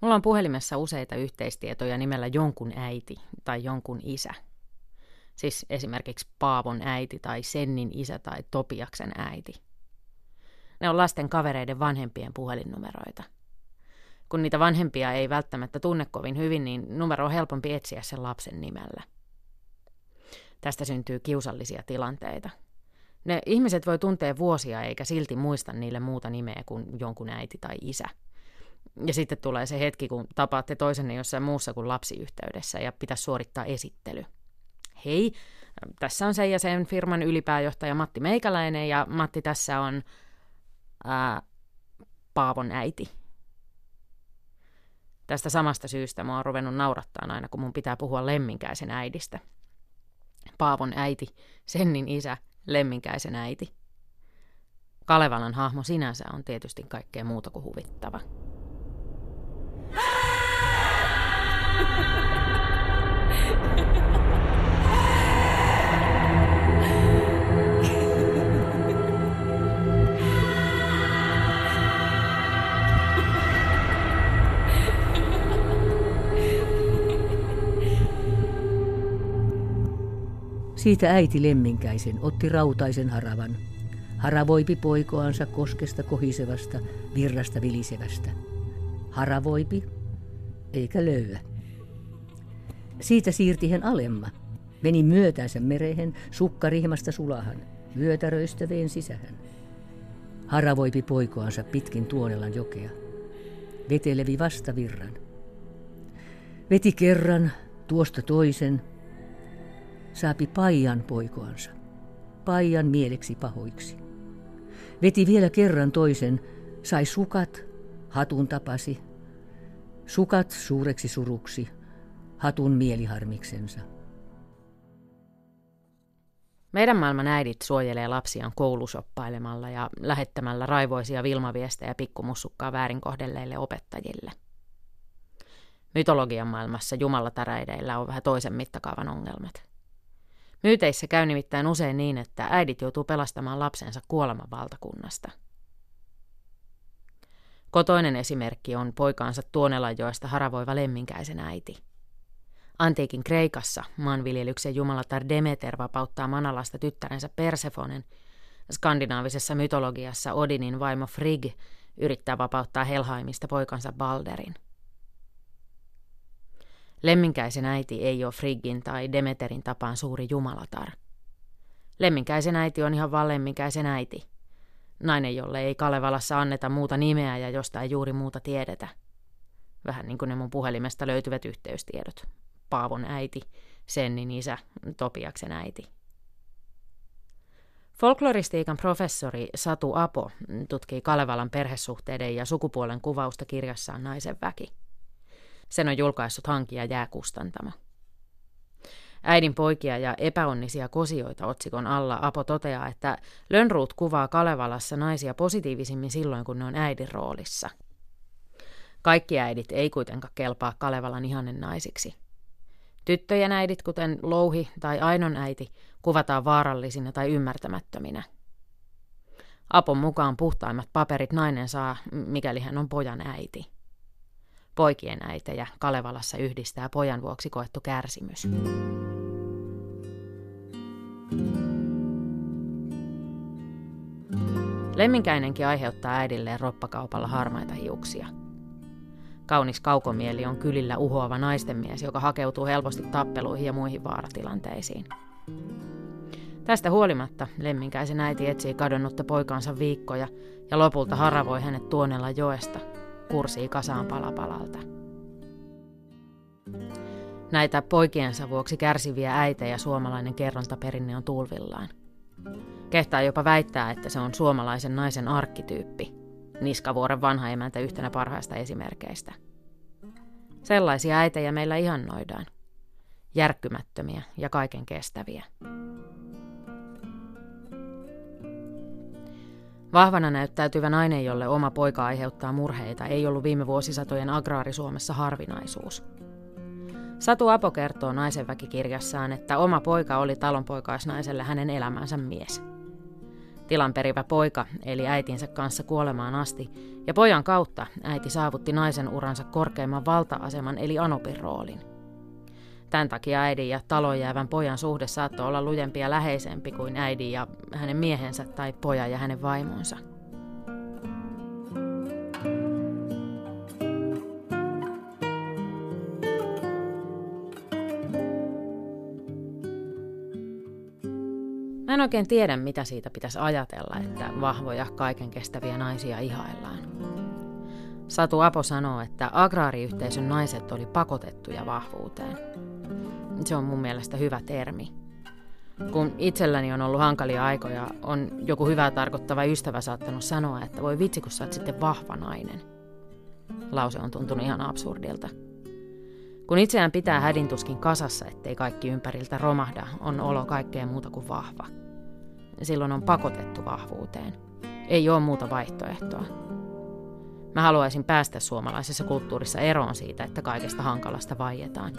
Mulla on puhelimessa useita yhteistietoja nimellä jonkun äiti tai jonkun isä. Siis esimerkiksi Paavon äiti tai Sennin isä tai Topiaksen äiti. Ne on lasten kavereiden vanhempien puhelinnumeroita. Kun niitä vanhempia ei välttämättä tunne kovin hyvin, niin numero on helpompi etsiä sen lapsen nimellä. Tästä syntyy kiusallisia tilanteita. Ne ihmiset voi tuntea vuosia eikä silti muista niille muuta nimeä kuin jonkun äiti tai isä. Ja sitten tulee se hetki, kun tapaatte toisenne jossain muussa kuin lapsiyhteydessä ja pitäisi suorittaa esittely. Hei, tässä on sen ja sen firman ylipääjohtaja Matti Meikäläinen ja Matti tässä on ää, Paavon äiti. Tästä samasta syystä mä oon ruvennut naurattaa aina, kun mun pitää puhua lemminkäisen äidistä. Paavon äiti, Sennin isä, lemminkäisen äiti. Kalevalan hahmo sinänsä on tietysti kaikkea muuta kuin huvittava. Siitä äiti lemminkäisen otti rautaisen haravan. Haravoipi poikoansa koskesta kohisevasta, virrasta vilisevästä. Haravoipi, eikä löyä. Siitä siirti hän alemma. Meni myötänsä merehen, sukkarihmasta sulahan, vyötäröistä veen sisähän. Haravoipi poikoansa pitkin Tuonelan jokea. Vetelevi vastavirran. Veti kerran, tuosta toisen, saapi Paijan poikoansa. Paijan mieleksi pahoiksi. Veti vielä kerran toisen, sai sukat, hatun tapasi. Sukat suureksi suruksi, hatun mieliharmiksensa. Meidän maailman äidit suojelee lapsiaan koulusoppailemalla ja lähettämällä raivoisia vilmaviestejä pikkumussukkaa väärin kohdelleille opettajille. Mytologian maailmassa jumalatäräideillä on vähän toisen mittakaavan ongelmat. Myyteissä käy nimittäin usein niin, että äidit joutuu pelastamaan lapsensa kuoleman valtakunnasta. Kotoinen esimerkki on poikaansa Tuonelanjoesta haravoiva lemminkäisen äiti. Antiikin Kreikassa maanviljelyksen jumalatar Demeter vapauttaa manalasta tyttärensä Persefonen. Skandinaavisessa mytologiassa Odinin vaimo Frigg yrittää vapauttaa Helhaimista poikansa Balderin – Lemminkäisen äiti ei ole Friggin tai Demeterin tapaan suuri jumalatar. Lemminkäisen äiti on ihan vaan äiti. Nainen, jolle ei Kalevalassa anneta muuta nimeä ja josta ei juuri muuta tiedetä. Vähän niin kuin ne mun puhelimesta löytyvät yhteystiedot. Paavon äiti, Sennin isä, Topiaksen äiti. Folkloristiikan professori Satu Apo tutkii Kalevalan perhesuhteiden ja sukupuolen kuvausta kirjassaan Naisen väki. Sen on julkaissut hankija jääkustantama. Äidin poikia ja epäonnisia kosioita otsikon alla Apo toteaa, että Lönnruut kuvaa Kalevalassa naisia positiivisimmin silloin, kun ne on äidin roolissa. Kaikki äidit ei kuitenkaan kelpaa Kalevalan ihanen naisiksi. Tyttöjen äidit, kuten Louhi tai Ainon äiti, kuvataan vaarallisina tai ymmärtämättöminä. Apon mukaan puhtaimmat paperit nainen saa, mikäli hän on pojan äiti. Poikien äitejä Kalevalassa yhdistää pojan vuoksi koettu kärsimys. Lemminkäinenkin aiheuttaa äidilleen roppakaupalla harmaita hiuksia. Kaunis kaukomieli on kylillä uhoava naistenmies, joka hakeutuu helposti tappeluihin ja muihin vaaratilanteisiin. Tästä huolimatta lemminkäisen äiti etsii kadonnutta poikaansa viikkoja ja lopulta haravoi hänet tuonella joesta – kursii kasaan palapalalta. Näitä poikiensa vuoksi kärsiviä äitejä suomalainen kerrontaperinne on tulvillaan. Kehtaa jopa väittää, että se on suomalaisen naisen arkkityyppi, Niskavuoren vanha emäntä yhtenä parhaista esimerkkeistä. Sellaisia äitejä meillä ihannoidaan. Järkkymättömiä ja kaiken kestäviä. Vahvana näyttäytyvä nainen, jolle oma poika aiheuttaa murheita, ei ollut viime vuosisatojen agraarisuomessa harvinaisuus. Satu Apo kertoo naisenväkikirjassaan, että oma poika oli talonpoikaisnaiselle hänen elämänsä mies. Tilanperivä poika eli äitinsä kanssa kuolemaan asti, ja pojan kautta äiti saavutti naisen uransa korkeimman valta-aseman eli Anopin roolin. Tämän takia äidin ja talon jäävän pojan suhde saattoi olla lujempi ja läheisempi kuin äidin ja hänen miehensä tai pojan ja hänen vaimonsa. En oikein tiedä, mitä siitä pitäisi ajatella, että vahvoja, kaiken kestäviä naisia ihaillaan. Satu Apo sanoo, että agraariyhteisön naiset oli pakotettuja vahvuuteen. Se on mun mielestä hyvä termi. Kun itselläni on ollut hankalia aikoja, on joku hyvää tarkoittava ystävä saattanut sanoa, että voi vitsi, kun sä oot sitten vahva nainen. Lause on tuntunut ihan absurdilta. Kun itseään pitää hädintuskin kasassa, ettei kaikki ympäriltä romahda, on olo kaikkea muuta kuin vahva. Silloin on pakotettu vahvuuteen. Ei ole muuta vaihtoehtoa. Mä haluaisin päästä suomalaisessa kulttuurissa eroon siitä, että kaikesta hankalasta vaietaan.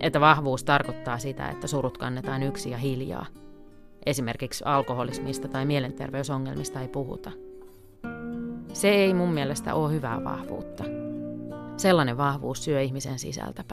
Että vahvuus tarkoittaa sitä, että surut kannetaan yksi ja hiljaa. Esimerkiksi alkoholismista tai mielenterveysongelmista ei puhuta. Se ei mun mielestä ole hyvää vahvuutta. Sellainen vahvuus syö ihmisen sisältä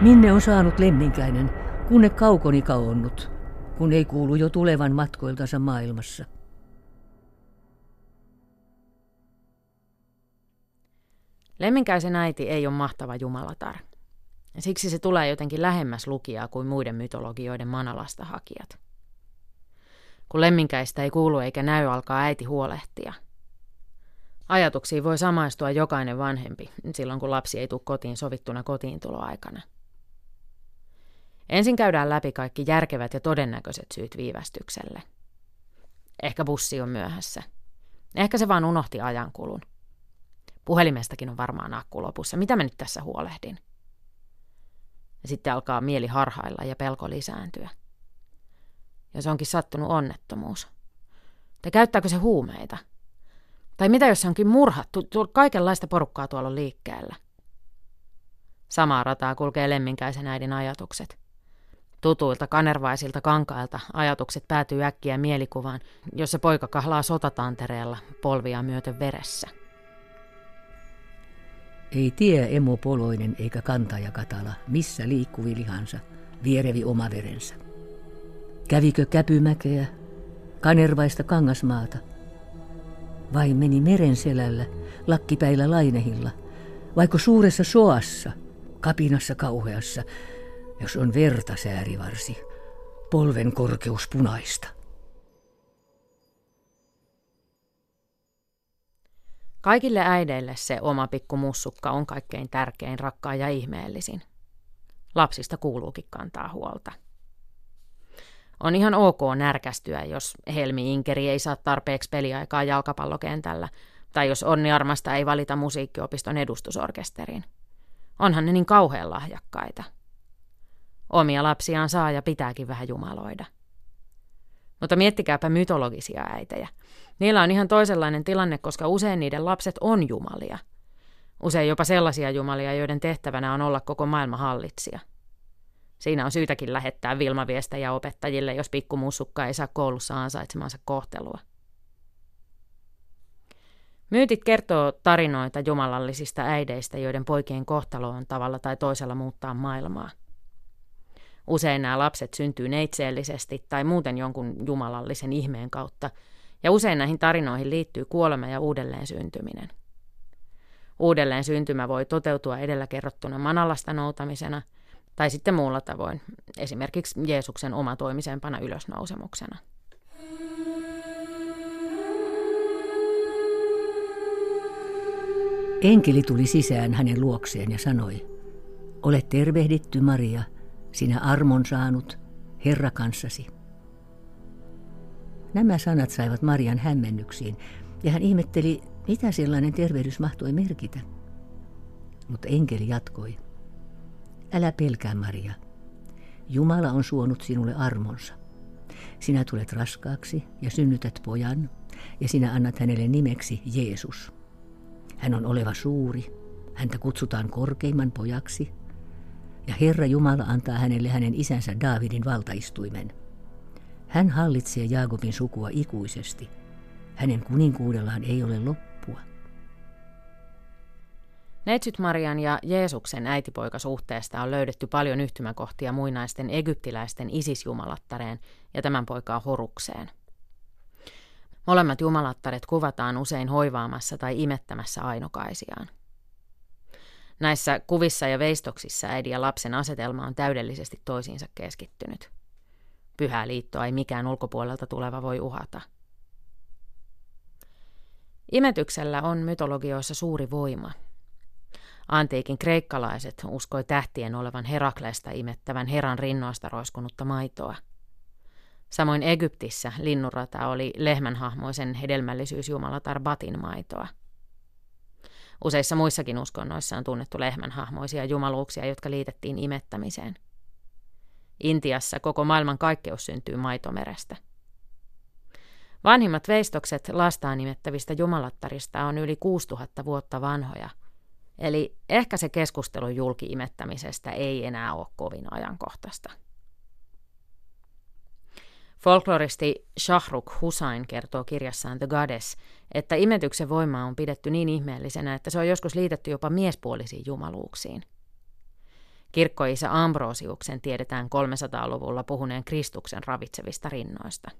Minne on saanut lemminkäinen, kunne kaukoni kaonnut, kun ei kuulu jo tulevan matkoiltansa maailmassa. Lemminkäisen äiti ei ole mahtava jumalatar. Siksi se tulee jotenkin lähemmäs lukijaa kuin muiden mytologioiden manalasta hakijat. Kun lemminkäistä ei kuulu eikä näy, alkaa äiti huolehtia. Ajatuksiin voi samaistua jokainen vanhempi silloin, kun lapsi ei tule kotiin sovittuna kotiintuloaikana. Ensin käydään läpi kaikki järkevät ja todennäköiset syyt viivästykselle. Ehkä bussi on myöhässä. Ehkä se vaan unohti ajankulun. Puhelimestakin on varmaan akku lopussa. Mitä mä nyt tässä huolehdin? Ja sitten alkaa mieli harhailla ja pelko lisääntyä. Ja se onkin sattunut onnettomuus. Tai käyttääkö se huumeita? Tai mitä jos se onkin murhattu? Kaikenlaista porukkaa tuolla on liikkeellä. Samaa rataa kulkee lemminkäisen äidin ajatukset. Tutuilta kanervaisilta kankailta ajatukset päätyy äkkiä mielikuvaan, jossa poika kahlaa sotatantereella polvia myöten veressä. Ei tie emo poloinen eikä kantaja katala, missä liikkuvi lihansa, vierevi oma verensä. Kävikö käpymäkeä, kanervaista kangasmaata, vai meni meren selällä, lakkipäillä lainehilla, vaiko suuressa soassa, kapinassa kauheassa, jos on verta säärivarsi, polven korkeus punaista. Kaikille äideille se oma pikku mussukka on kaikkein tärkein, rakkaan ja ihmeellisin. Lapsista kuuluukin kantaa huolta. On ihan ok närkästyä, jos Helmi Inkeri ei saa tarpeeksi peliaikaa jalkapallokentällä, tai jos Onni Armasta ei valita musiikkiopiston edustusorkesteriin. Onhan ne niin kauhean lahjakkaita. Omia lapsiaan saa ja pitääkin vähän jumaloida. Mutta miettikääpä mytologisia äitejä. Niillä on ihan toisenlainen tilanne, koska usein niiden lapset on jumalia. Usein jopa sellaisia jumalia, joiden tehtävänä on olla koko maailman hallitsija. Siinä on syytäkin lähettää vilmaviestejä opettajille, jos pikkumussukka ei saa koulussa ansaitsemansa kohtelua. Myytit kertoo tarinoita jumalallisista äideistä, joiden poikien kohtalo on tavalla tai toisella muuttaa maailmaa. Usein nämä lapset syntyy neitseellisesti tai muuten jonkun jumalallisen ihmeen kautta, ja usein näihin tarinoihin liittyy kuolema ja uudelleen syntyminen. Uudelleen syntymä voi toteutua edellä kerrottuna manalasta noutamisena tai sitten muulla tavoin, esimerkiksi Jeesuksen omatoimisempana ylösnousemuksena. Enkeli tuli sisään hänen luokseen ja sanoi, Ole tervehditty Maria – sinä armon saanut, Herra kanssasi. Nämä sanat saivat Marian hämmennyksiin, ja hän ihmetteli, mitä sellainen tervehdys mahtoi merkitä. Mutta enkeli jatkoi. Älä pelkää, Maria. Jumala on suonut sinulle armonsa. Sinä tulet raskaaksi ja synnytät pojan, ja sinä annat hänelle nimeksi Jeesus. Hän on oleva suuri, häntä kutsutaan korkeimman pojaksi, ja Herra Jumala antaa hänelle hänen isänsä Daavidin valtaistuimen. Hän hallitsee Jaakobin sukua ikuisesti. Hänen kuninkuudellaan ei ole loppua. Neitsyt Marian ja Jeesuksen äitipoikasuhteesta on löydetty paljon yhtymäkohtia muinaisten egyptiläisten isisjumalattareen ja tämän poikaa Horukseen. Molemmat jumalattaret kuvataan usein hoivaamassa tai imettämässä ainokaisiaan. Näissä kuvissa ja veistoksissa äidin ja lapsen asetelma on täydellisesti toisiinsa keskittynyt. Pyhää liittoa ei mikään ulkopuolelta tuleva voi uhata. Imetyksellä on mytologioissa suuri voima. Antiikin kreikkalaiset uskoi tähtien olevan Herakleesta imettävän Heran rinnoista roiskunutta maitoa. Samoin Egyptissä linnunrata oli lehmänhahmoisen hedelmällisyysjumalatar Batin maitoa – Useissa muissakin uskonnoissa on tunnettu lehmänhahmoisia jumaluuksia, jotka liitettiin imettämiseen. Intiassa koko maailman kaikkeus syntyy maitomerestä. Vanhimmat veistokset lastaan nimettävistä jumalattarista on yli 6000 vuotta vanhoja, eli ehkä se keskustelu julki-imettämisestä ei enää ole kovin ajankohtaista. Folkloristi Shahrukh Hussain kertoo kirjassaan The Goddess, että imetyksen voima on pidetty niin ihmeellisenä, että se on joskus liitetty jopa miespuolisiin jumaluuksiin. Kirkkoisa Ambrosiuksen tiedetään 300-luvulla puhuneen Kristuksen ravitsevista rinnoista.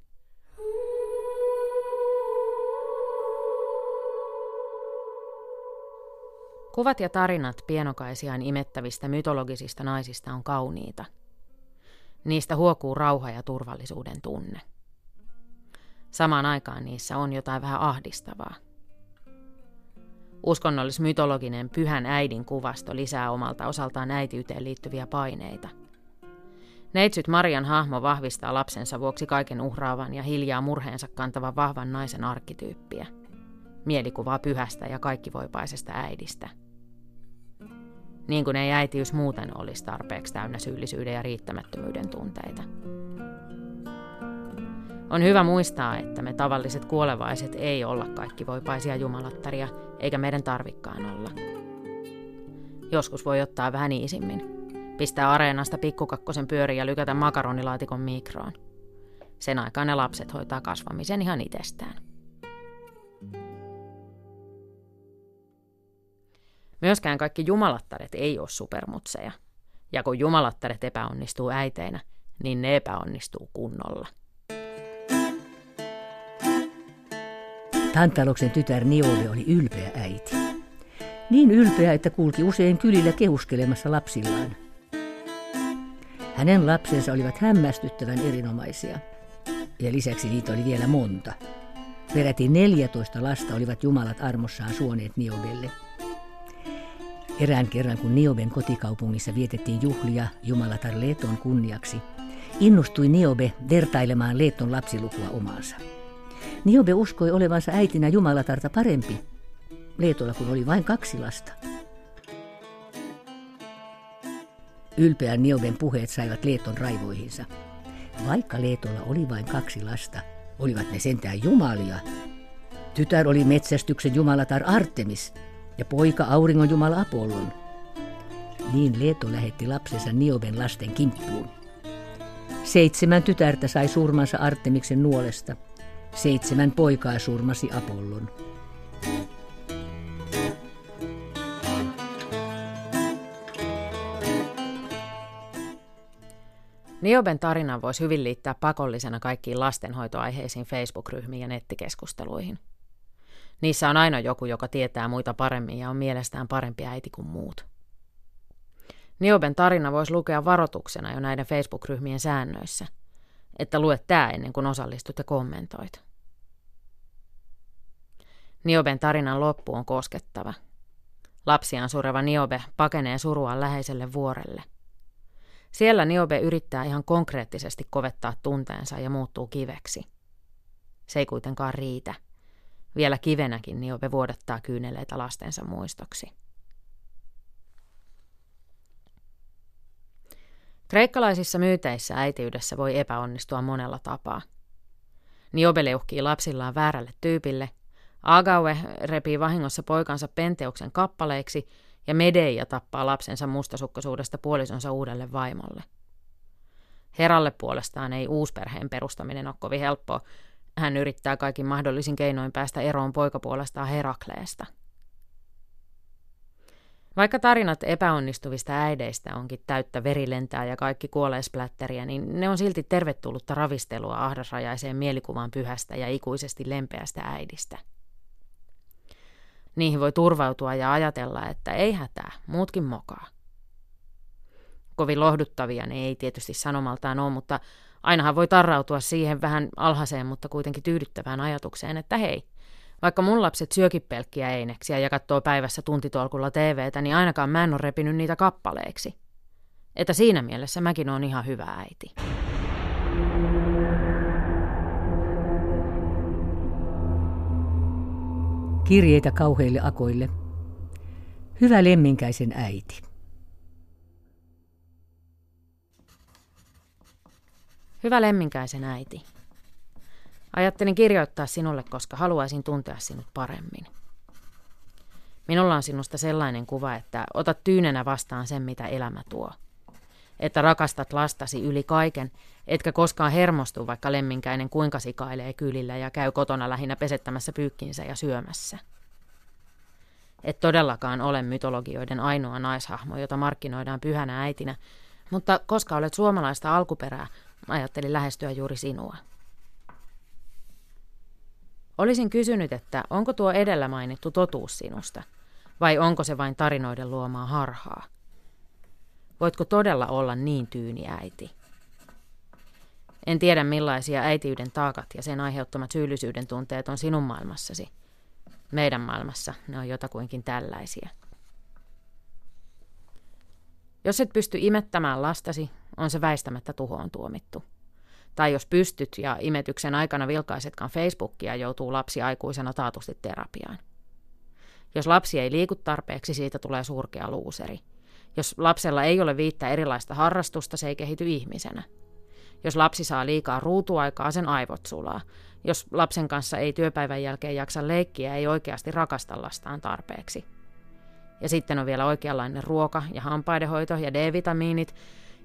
Kuvat ja tarinat pienokaisiaan imettävistä mytologisista naisista on kauniita – Niistä huokuu rauha ja turvallisuuden tunne. Samaan aikaan niissä on jotain vähän ahdistavaa. Uskonnollis-mytologinen pyhän äidin kuvasto lisää omalta osaltaan äitiyteen liittyviä paineita. Neitsyt Marian hahmo vahvistaa lapsensa vuoksi kaiken uhraavan ja hiljaa murheensa kantavan vahvan naisen arkkityyppiä. Mielikuvaa pyhästä ja kaikkivoipaisesta äidistä – niin kuin ei äitiys muuten olisi tarpeeksi täynnä syyllisyyden ja riittämättömyyden tunteita. On hyvä muistaa, että me tavalliset kuolevaiset ei olla kaikki voipaisia jumalattaria, eikä meidän tarvikkaan olla. Joskus voi ottaa vähän iisimmin. Pistää areenasta pikkukakkosen pyöri ja lykätä makaronilaatikon mikroon. Sen aikaan ne lapset hoitaa kasvamisen ihan itsestään. Myöskään kaikki jumalattaret ei ole supermutseja. Ja kun jumalattaret epäonnistuu äiteinä, niin ne epäonnistuu kunnolla. Tantaloksen tytär Niobe oli ylpeä äiti. Niin ylpeä, että kulki usein kylillä kehuskelemassa lapsillaan. Hänen lapsensa olivat hämmästyttävän erinomaisia. Ja lisäksi niitä oli vielä monta. Peräti 14 lasta olivat jumalat armossaan suoneet Niobelle – Erään kerran, kun Nioben kotikaupungissa vietettiin juhlia Jumalatar Leeton kunniaksi, innostui Niobe vertailemaan Leeton lapsilukua omaansa. Niobe uskoi olevansa äitinä Jumalatarta parempi, Leetolla kun oli vain kaksi lasta. Ylpeän Nioben puheet saivat Leeton raivoihinsa. Vaikka Leetolla oli vain kaksi lasta, olivat ne sentään jumalia. Tytär oli metsästyksen jumalatar Artemis, ja poika auringon jumala Apollon. Niin Leeto lähetti lapsensa Nioben lasten kimppuun. Seitsemän tytärtä sai surmansa Artemiksen nuolesta. Seitsemän poikaa surmasi Apollon. Nioben tarinan voisi hyvin liittää pakollisena kaikkiin lastenhoitoaiheisiin Facebook-ryhmiin ja nettikeskusteluihin. Niissä on aina joku, joka tietää muita paremmin ja on mielestään parempi äiti kuin muut. Nioben tarina voisi lukea varoituksena jo näiden Facebook-ryhmien säännöissä, että luet tämä ennen kuin osallistut ja kommentoit. Nioben tarinan loppu on koskettava. Lapsiaan sureva Niobe pakenee suruaan läheiselle vuorelle. Siellä Niobe yrittää ihan konkreettisesti kovettaa tunteensa ja muuttuu kiveksi. Se ei kuitenkaan riitä – vielä kivenäkin Niobe vuodattaa kyyneleitä lastensa muistoksi. Kreikkalaisissa myyteissä äitiydessä voi epäonnistua monella tapaa. Niobe leuhkii lapsillaan väärälle tyypille, Agaue repii vahingossa poikansa Penteuksen kappaleiksi ja Medeia tappaa lapsensa mustasukkaisuudesta puolisonsa uudelle vaimolle. Heralle puolestaan ei uusperheen perustaminen ole kovin helppoa. Hän yrittää kaikin mahdollisin keinoin päästä eroon poikapuolestaan Herakleesta – vaikka tarinat epäonnistuvista äideistä onkin täyttä verilentää ja kaikki kuolee splätteriä, niin ne on silti tervetullutta ravistelua ahdasrajaiseen mielikuvaan pyhästä ja ikuisesti lempeästä äidistä. Niihin voi turvautua ja ajatella, että ei hätää, muutkin mokaa. Kovin lohduttavia ne ei tietysti sanomaltaan ole, mutta ainahan voi tarrautua siihen vähän alhaiseen, mutta kuitenkin tyydyttävään ajatukseen, että hei, vaikka mun lapset syökin pelkkiä eineksiä ja katsoo päivässä tuntitolkulla TVtä, niin ainakaan mä en ole repinyt niitä kappaleeksi. Että siinä mielessä mäkin oon ihan hyvä äiti. Kirjeitä kauheille akoille. Hyvä lemminkäisen äiti. Hyvä lemminkäisen äiti. Ajattelin kirjoittaa sinulle, koska haluaisin tuntea sinut paremmin. Minulla on sinusta sellainen kuva, että otat tyynenä vastaan sen, mitä elämä tuo. Että rakastat lastasi yli kaiken, etkä koskaan hermostu, vaikka lemminkäinen kuinka sikailee kylillä ja käy kotona lähinnä pesettämässä pyykkinsä ja syömässä. Et todellakaan ole mytologioiden ainoa naishahmo, jota markkinoidaan pyhänä äitinä, mutta koska olet suomalaista alkuperää, ajattelin lähestyä juuri sinua. Olisin kysynyt, että onko tuo edellä mainittu totuus sinusta, vai onko se vain tarinoiden luomaa harhaa? Voitko todella olla niin tyyni äiti? En tiedä millaisia äitiyden taakat ja sen aiheuttamat syyllisyyden tunteet on sinun maailmassasi. Meidän maailmassa ne on jotakuinkin tällaisia. Jos et pysty imettämään lastasi, on se väistämättä tuhoon tuomittu. Tai jos pystyt ja imetyksen aikana vilkaisetkaan Facebookia, joutuu lapsi aikuisena taatusti terapiaan. Jos lapsi ei liiku tarpeeksi, siitä tulee surkea luuseri. Jos lapsella ei ole viittä erilaista harrastusta, se ei kehity ihmisenä. Jos lapsi saa liikaa ruutuaikaa, sen aivot sulaa. Jos lapsen kanssa ei työpäivän jälkeen jaksa leikkiä, ei oikeasti rakasta lastaan tarpeeksi. Ja sitten on vielä oikeanlainen ruoka ja hampaidenhoito ja D-vitamiinit,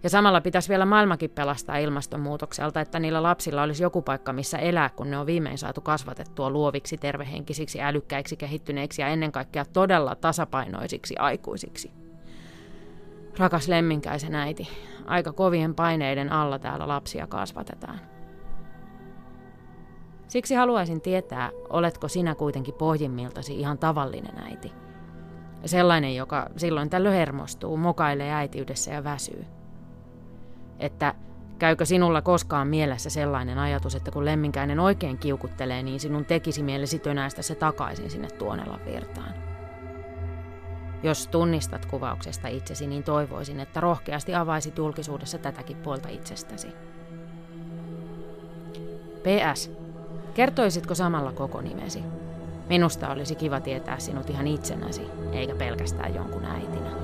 ja samalla pitäisi vielä maailmakin pelastaa ilmastonmuutokselta, että niillä lapsilla olisi joku paikka, missä elää, kun ne on viimein saatu kasvatettua luoviksi, tervehenkisiksi, älykkäiksi, kehittyneiksi ja ennen kaikkea todella tasapainoisiksi aikuisiksi. Rakas lemminkäisen äiti, aika kovien paineiden alla täällä lapsia kasvatetaan. Siksi haluaisin tietää, oletko sinä kuitenkin pohjimmiltasi ihan tavallinen äiti. Sellainen, joka silloin tällöin hermostuu, mokailee äitiydessä ja väsyy että käykö sinulla koskaan mielessä sellainen ajatus, että kun lemminkäinen oikein kiukuttelee, niin sinun tekisi mielesi tönäistä se takaisin sinne Tuonelan virtaan. Jos tunnistat kuvauksesta itsesi, niin toivoisin, että rohkeasti avaisit julkisuudessa tätäkin puolta itsestäsi. PS. Kertoisitko samalla koko nimesi? Minusta olisi kiva tietää sinut ihan itsenäsi, eikä pelkästään jonkun äitinä.